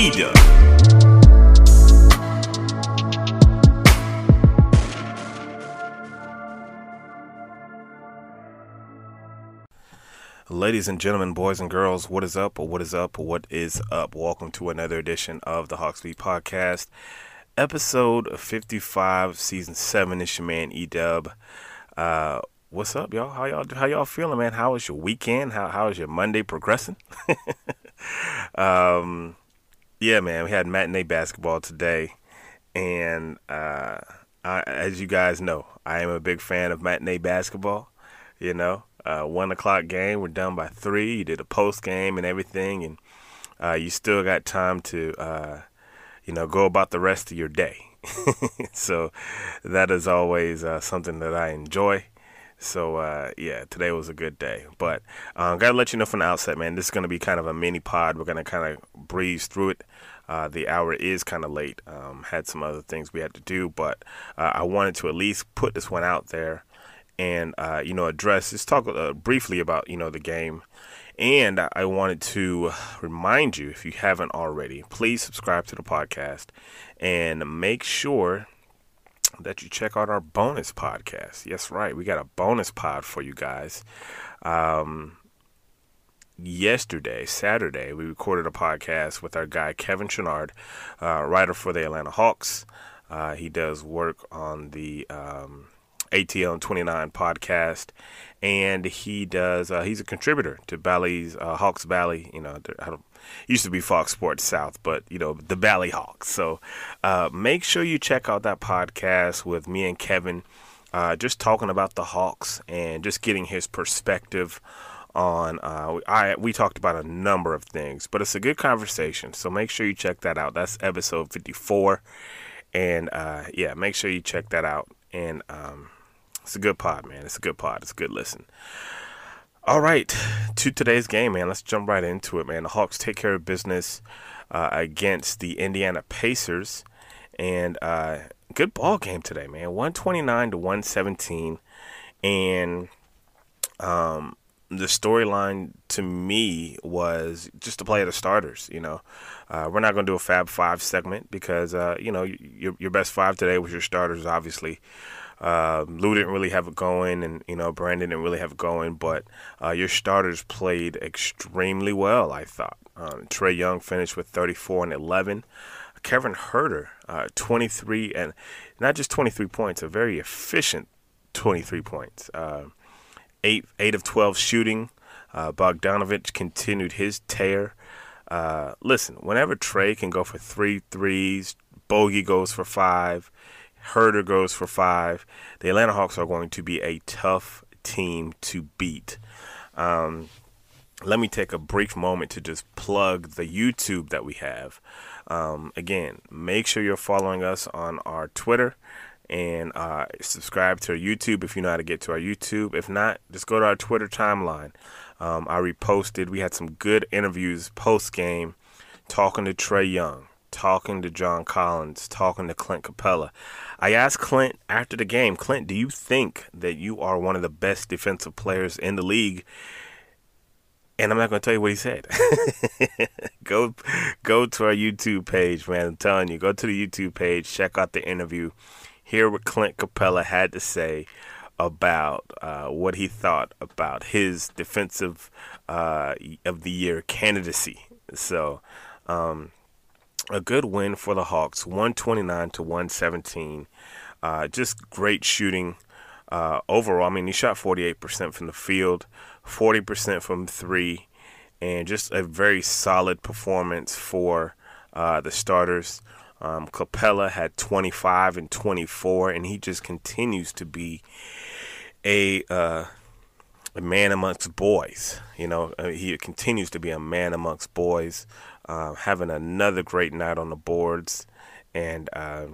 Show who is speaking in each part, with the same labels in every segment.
Speaker 1: E-Dub. Ladies and gentlemen, boys and girls, what is up? What is up? What is up? Welcome to another edition of the Hawks Beat Podcast, episode 55, season 7. It's your man E-Dub. Uh, what's up, y'all? How y'all how y'all feeling, man? How was your weekend? How how is your Monday progressing? um, yeah, man, we had matinee basketball today, and uh, I, as you guys know, I am a big fan of matinee basketball. You know, uh, one o'clock game, we're done by three. You did a post game and everything, and uh, you still got time to, uh, you know, go about the rest of your day. so that is always uh, something that I enjoy. So uh, yeah, today was a good day. But um, gotta let you know from the outset, man. This is gonna be kind of a mini pod. We're gonna kind of breeze through it. Uh, the hour is kind of late. Um, had some other things we had to do, but uh, I wanted to at least put this one out there and uh, you know address just talk uh, briefly about you know the game. And I wanted to remind you, if you haven't already, please subscribe to the podcast and make sure that you check out our bonus podcast. Yes, right. We got a bonus pod for you guys. Um, yesterday, Saturday, we recorded a podcast with our guy, Kevin Chenard, uh, writer for the Atlanta Hawks. Uh, he does work on the um, ATL 29 podcast, and he does. Uh, he's a contributor to Bally's uh, Hawks Valley. You know, used to be Fox Sports South, but you know the Valley Hawks. So uh, make sure you check out that podcast with me and Kevin, uh, just talking about the Hawks and just getting his perspective on. Uh, I we talked about a number of things, but it's a good conversation. So make sure you check that out. That's episode 54, and uh, yeah, make sure you check that out. And um, it's a good pod, man. It's a good pod. It's a good listen. All right, to today's game, man. Let's jump right into it, man. The Hawks take care of business uh, against the Indiana Pacers, and uh, good ball game today, man. One twenty nine to one seventeen, and um, the storyline to me was just to play at the starters. You know, uh, we're not going to do a Fab Five segment because uh, you know your your best five today was your starters, obviously. Uh, Lou didn't really have it going, and you know Brandon didn't really have it going, but uh, your starters played extremely well. I thought um, Trae Young finished with 34 and 11. Kevin Huerter, uh, 23 and not just 23 points, a very efficient 23 points. Uh, eight eight of 12 shooting. Uh, Bogdanovich continued his tear. Uh, listen, whenever Trey can go for three threes, Bogey goes for five, Herder goes for five, the Atlanta Hawks are going to be a tough team to beat. Um, let me take a brief moment to just plug the YouTube that we have. Um, again, make sure you're following us on our Twitter and uh, subscribe to our YouTube if you know how to get to our YouTube. If not, just go to our Twitter timeline. Um, I reposted. We had some good interviews post game, talking to Trey Young, talking to John Collins, talking to Clint Capella. I asked Clint after the game, Clint, do you think that you are one of the best defensive players in the league? And I'm not going to tell you what he said. go, go to our YouTube page, man. I'm telling you, go to the YouTube page, check out the interview, hear what Clint Capella had to say about uh, what he thought about his defensive uh, of the year candidacy. So, um, a good win for the Hawks, 129 to 117. Uh, just great shooting uh, overall. I mean, he shot 48% from the field, 40% from three, and just a very solid performance for uh, the starters. Um, Capela had 25 and 24, and he just continues to be a uh, a man amongst boys. You know, uh, he continues to be a man amongst boys, uh, having another great night on the boards. And uh,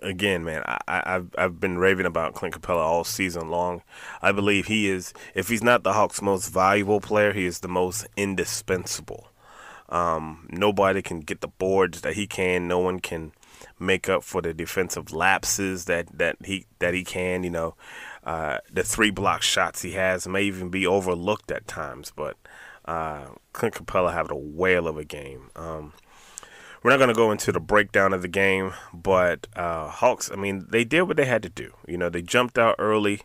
Speaker 1: again, man, I, have I've been raving about Clint Capella all season long. I believe he is, if he's not the Hawks' most valuable player, he is the most indispensable. Um, nobody can get the boards that he can. No one can make up for the defensive lapses that, that he that he can. You know, uh, the three block shots he has may even be overlooked at times, but uh, Clint Capella having a whale of a game. Um, we're not going to go into the breakdown of the game, but uh, Hawks, I mean, they did what they had to do. You know, they jumped out early.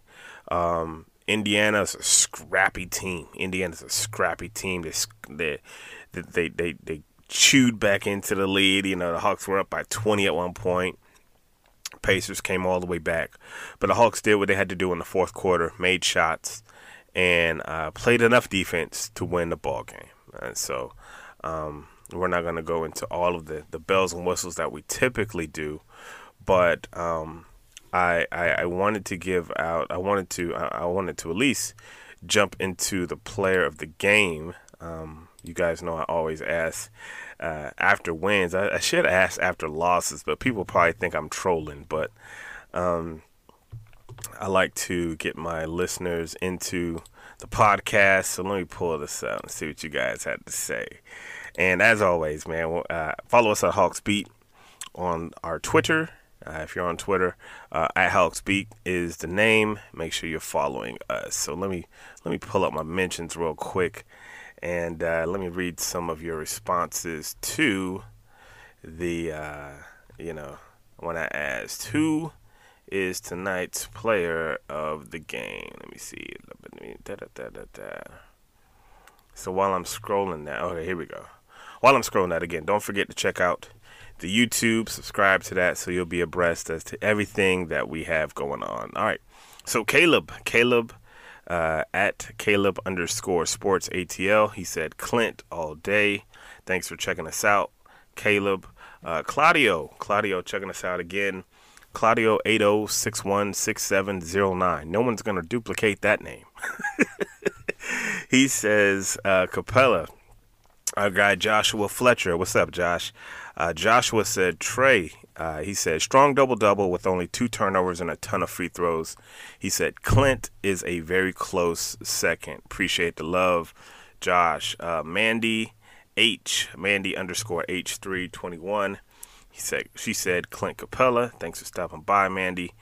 Speaker 1: Um, Indiana's a scrappy team. Indiana's a scrappy team. They they they they, they chewed back into the lead. You know, the Hawks were up by 20 at one point. Pacers came all the way back. But the Hawks did what they had to do in the fourth quarter, made shots, and uh, played enough defense to win the ball game. And so um, we're not going to go into all of the, the bells and whistles that we typically do, but um, I, I, I wanted to give out. I wanted to I, I wanted to at least jump into the player of the game. Um, you guys know I always ask uh, after wins. I, I, should ask after losses, but people probably think I'm trolling. But um, I like to get my listeners into the podcast. So let me pull this out and see what you guys had to say. And as always, man, uh, follow us at Hawks Beat on our Twitter. Uh, if you're on Twitter, uh, at Hawks Beat is the name. Make sure you're following us. So let me let me pull up my mentions real quick. And uh, let me read some of your responses to the, uh, you know, when I asked who is tonight's player of the game. Let me see. So while I'm scrolling that, okay, here we go. While I'm scrolling that again, don't forget to check out the YouTube, subscribe to that so you'll be abreast as to everything that we have going on. All right. So Caleb, Caleb uh, at Caleb underscore sports ATL. He said Clint all day. Thanks for checking us out, Caleb. Uh, Claudio, Claudio checking us out again. Claudio 80616709. No one's to duplicate that name. he says, uh, Capela, our guy Joshua Fletcher. What's up, Josh? Uh, Joshua said, Trey, uh, he said, strong double double with only two turnovers and a ton of free throws. He said, Clint is a very close second. Appreciate the love. Josh, uh, Mandy H, Mandy underscore H321. He said, she said, Clint Capella. Thanks for stopping by, Mandy.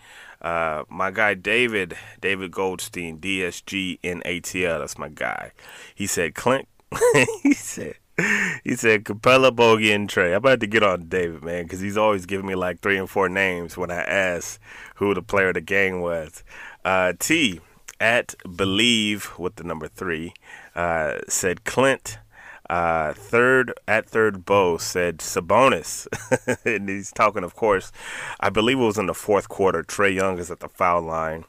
Speaker 1: Uh, my guy David, David Goldstein, DSG in ATL. That's my guy. He said, Clint, he said, he said Capela, Bogey, and Trey. I'm about to get on David, man, because he's always giving me like three and four names when I ask who the player of the game was. Uh, T at Believe with the number three uh, said Clint. Uh, third at third Bo said Sabonis, and he's talking, of course. I believe it was in the fourth quarter. Trey Young is at the foul line.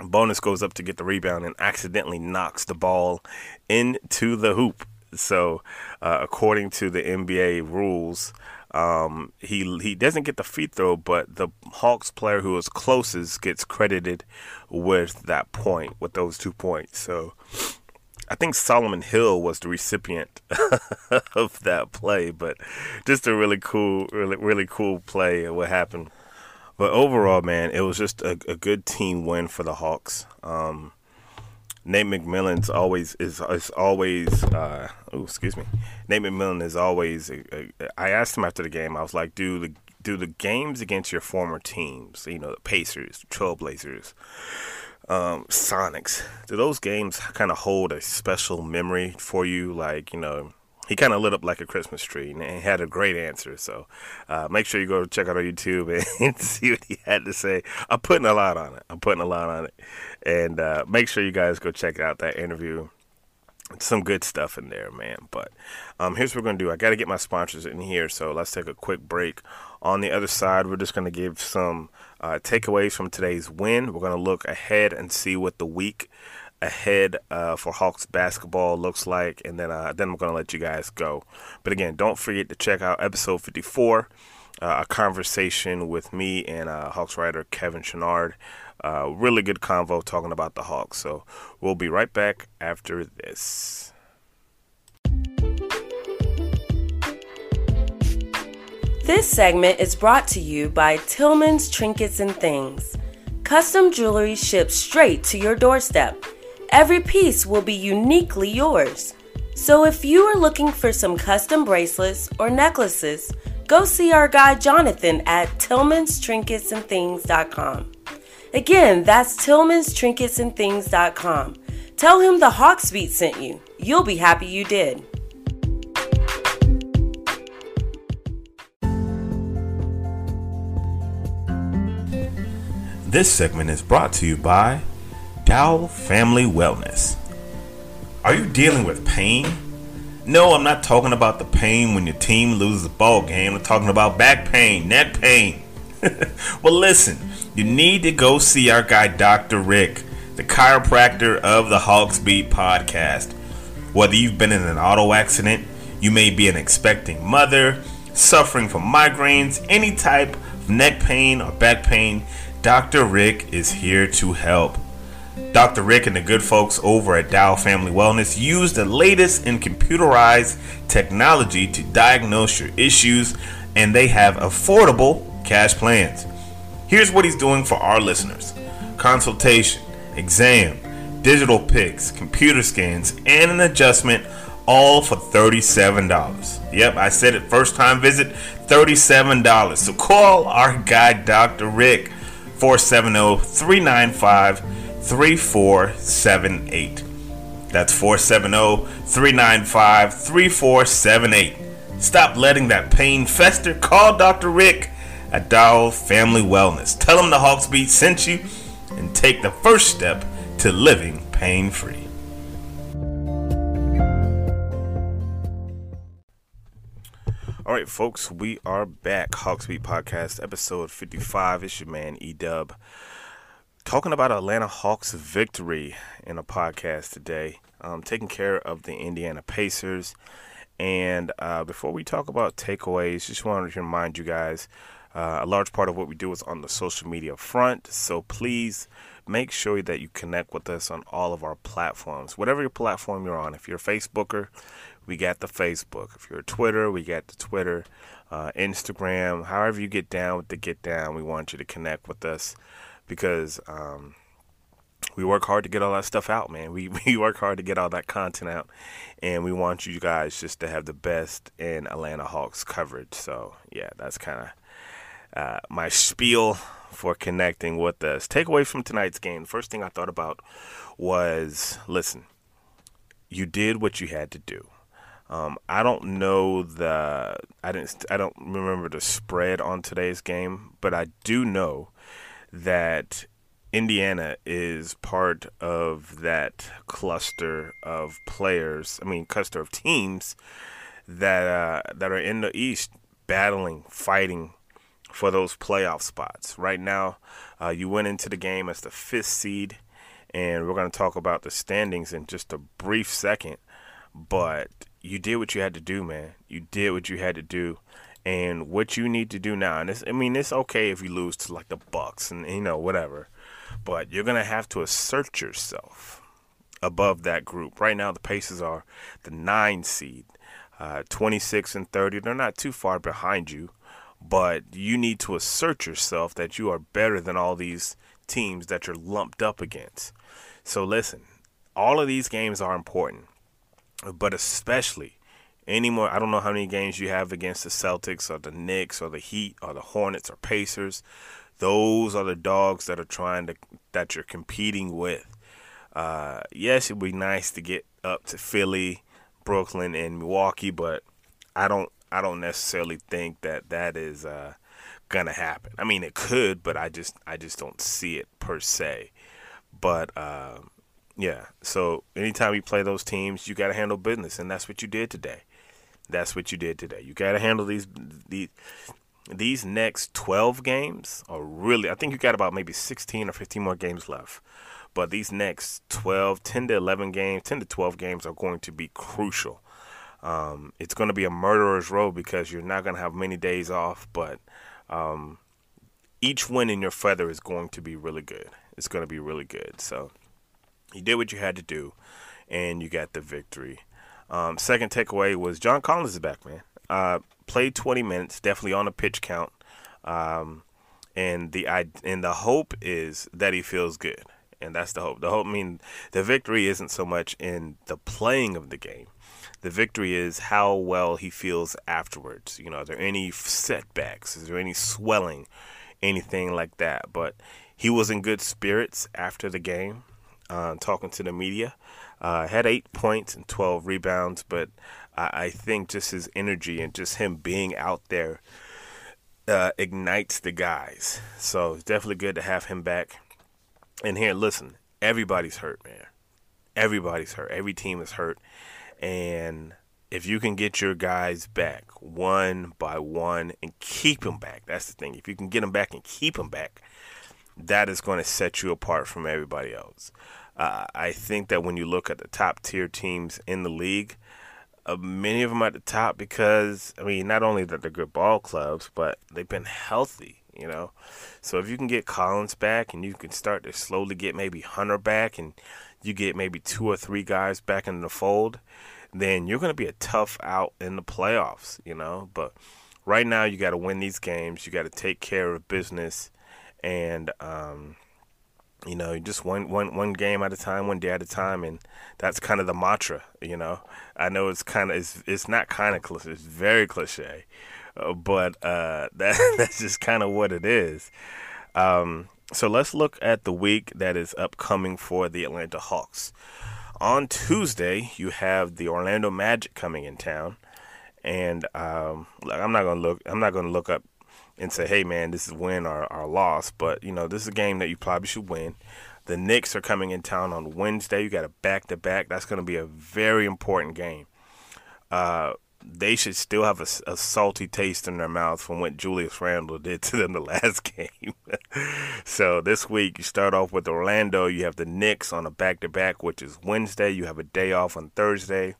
Speaker 1: Bonus goes up to get the rebound and accidentally knocks the ball into the hoop. So, uh, according to the NBA rules, um, he he doesn't get the free throw, but the Hawks player who is closest gets credited with that point, with those two points. So, I think Solomon Hill was the recipient of that play, but just a really cool, really really cool play. What happened? But overall, man, it was just a, a good team win for the Hawks. Um, Nate McMillan's always is is always. Uh, oh, excuse me. Nate McMillan is always. I asked him after the game. I was like, "Do the do the games against your former teams, you know, the Pacers, Trailblazers, um, Sonics, do those games kind of hold a special memory for you? Like, you know, he kind of lit up like a Christmas tree and he had a great answer. So uh, make sure you go check out our YouTube and see what he had to say. I'm putting a lot on it. I'm putting a lot on it. And uh, make sure you guys go check out that interview. Some good stuff in there, man. But um, here's what we're going to do. I got to get my sponsors in here. So let's take a quick break. On the other side, we're just going to give some uh, takeaways from today's win. We're going to look ahead and see what the week ahead uh, for Hawks basketball looks like, and then uh, then I'm gonna let you guys go. But again, don't forget to check out episode 54, uh, a conversation with me and uh, Hawks writer Kevin Chouinard. Uh, really good convo talking about the Hawks. So we'll be right back after this.
Speaker 2: This segment is brought to you by Tillman's Trinkets and Things. Custom jewelry shipped straight to your doorstep. Every piece will be uniquely yours. So if you are looking for some custom bracelets or necklaces, go see our guy Jonathan at Tillman's Trinkets and Things.com. Again, that's Tillman's Trinkets and Things.com. Tell him the Hawks Beat sent you. You'll be happy you did.
Speaker 1: This segment is brought to you by Dow Family Wellness. Are you dealing with pain? No, I'm not talking about the pain when your team loses a ball game. I'm talking about back pain, neck pain. well, listen, you need to go see our guy, Dr. Rick, the chiropractor of the Hawks Beat podcast. Whether you've been in an auto accident, you may be an expecting mother, suffering from migraines, any type of neck pain or back pain, Dr. Rick is here to help. Dr. Rick and the good folks over at Dow Family Wellness use the latest in computerized technology to diagnose your issues, and they have affordable cash plans. Here's what he's doing for our listeners consultation, exam, digital pics, computer scans, and an adjustment, all for $37. Yep, I said it first time visit, $37. So call our guy, Dr. Rick, 470 395 3478. That's 470 395 3478. Stop letting that pain fester. Call Dr. Rick at Dow Family Wellness. Tell him the Hawks Beat sent you and take the first step to living pain free. All right, folks, we are back. Hawks Beat Podcast, episode 55. It's your man, E Dub talking about Atlanta Hawks victory in a podcast today, um, taking care of the Indiana Pacers. And uh, before we talk about takeaways, just wanted to remind you guys uh, a large part of what we do is on the social media front. So please make sure that you connect with us on all of our platforms, whatever your platform you're on. If you're a Facebooker, we got the Facebook. If you're a Twitter, we got the Twitter, uh, Instagram. However you get down with the get down, we want you to connect with us because um, we work hard to get all that stuff out, man. We we work hard to get all that content out, and we want you guys just to have the best in Atlanta Hawks coverage. So yeah, that's kind of uh, my spiel for connecting with us. Takeaway from tonight's game. First thing I thought about was listen, you did what you had to do. Um, I don't know the I didn't I don't remember the spread on today's game, but I do know that Indiana is part of that cluster of players. I mean, cluster of teams that uh, that are in the East battling, fighting for those playoff spots. Right now, uh, you went into the game as the fifth seed, and we're going to talk about the standings in just a brief second. But you did what you had to do, man. You did what you had to do. And what you need to do now, and it's, I mean, it's okay if you lose to like the Bucks and you know whatever, but you're gonna have to assert yourself above that group. Right now, the Pacers are the nine seed, uh, 26 and 30. They're not too far behind you, but you need to assert yourself that you are better than all these teams that you're lumped up against. So listen, all of these games are important, but especially any more. I don't know how many games you have against the Celtics or the Knicks or the Heat or the Hornets or Pacers. Those are the dogs that are trying to that you're competing with. Uh, yes, it'd be nice to get up to Philly, Brooklyn, and Milwaukee, but I don't. I don't necessarily think that that is uh, gonna happen. I mean, it could, but I just I just don't see it per se. But uh, yeah, so anytime you play those teams, you got to handle business, and that's what you did today. That's what you did today. You got to handle these these these next 12 games are really I think you got about maybe 16 or 15 more games left. But these next 12, 10 to 11 games, 10 to 12 games are going to be crucial. Um, it's going to be a murderer's row because you're not going to have many days off, but um, each win in your feather is going to be really good. It's going to be really good. So you did what you had to do, and you got the victory. Um, second takeaway was John Collins is back, man. Uh, played 20 minutes, definitely on a pitch count. Um, and the and the hope is that he feels good, and that's the hope. The hope, I mean, the victory isn't so much in the playing of the game. The victory is how well he feels afterwards. You know, are there any setbacks? Is there any swelling, anything like that? But he was in good spirits after the game, uh, talking to the media. Uh, had eight points and 12 rebounds, but I, I think just his energy and just him being out there uh, ignites the guys. So it's definitely good to have him back. And here, listen, everybody's hurt, man. Everybody's hurt. Every team is hurt. And if you can get your guys back one by one and keep them back, that's the thing. If you can get them back and keep them back, that is going to set you apart from everybody else. Uh, I think that when you look at the top tier teams in the league, uh, many of them at the top because I mean, not only that they're good ball clubs, but they've been healthy. You know, so if you can get Collins back and you can start to slowly get maybe Hunter back and you get maybe two or three guys back in the fold, then you're going to be a tough out in the playoffs. You know, but right now you got to win these games. You got to take care of business, and um, you know, just one one one game at a time, one day at a time, and that's kind of the mantra. You know, I know it's kind of it's it's not kind of cliche, it's very cliche, uh, but uh, that that's just kind of what it is. Um, so let's look at the week that is upcoming for the Atlanta Hawks. On Tuesday, you have the Orlando Magic coming in town, and um, I'm not gonna look. I'm not gonna look up and say, hey, man, this is win or, or loss. But, you know, this is a game that you probably should win. The Knicks are coming in town on Wednesday. You got a back to back. That's going to be a very important game. Uh, they should still have a, a, salty taste in their mouth from what Julius Randle did to them the last game. so this week you start off with Orlando. You have the Knicks on a back to back, which is Wednesday. You have a day off on Thursday.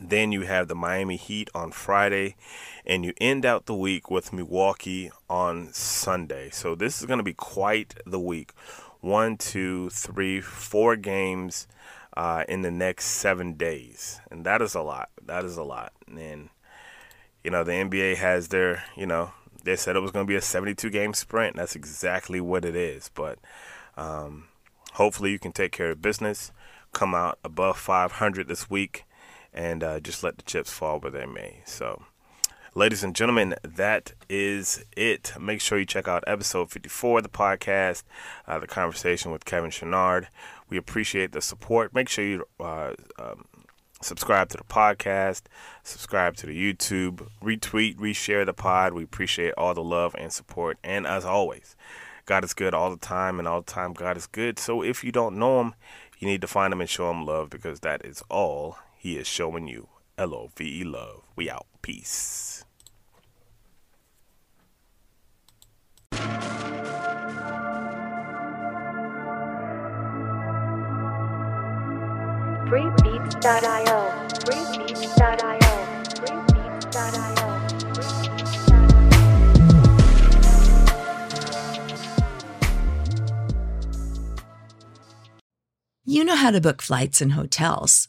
Speaker 1: Then you have the Miami Heat on Friday, and you end out the week with Milwaukee on Sunday. So this is going to be quite the week. One, two, three, four games uh, in the next seven days, and that is a lot. That is a lot. And you know the NBA has their, you know, they said it was going to be a 72 game sprint. That's exactly what it is. But um, hopefully you can take care of business, come out above 500 this week and uh, just let the chips fall where they may. So, ladies and gentlemen, that is it. Make sure you check out episode 54 of the podcast, uh, the conversation with Kevin Chouinard. We appreciate the support. Make sure you uh, um, subscribe to the podcast, subscribe to the YouTube, retweet, reshare the pod. We appreciate all the love and support. And as always, God is good all the time, and all the time God is good. So if you don't know Him, you need to find Him and show Him love because that is all He is showing you. L O V E love. We out. Peace.
Speaker 3: Freebeats.io. Freebeats.io. Freebeats.io.
Speaker 4: You know how to book flights and hotels.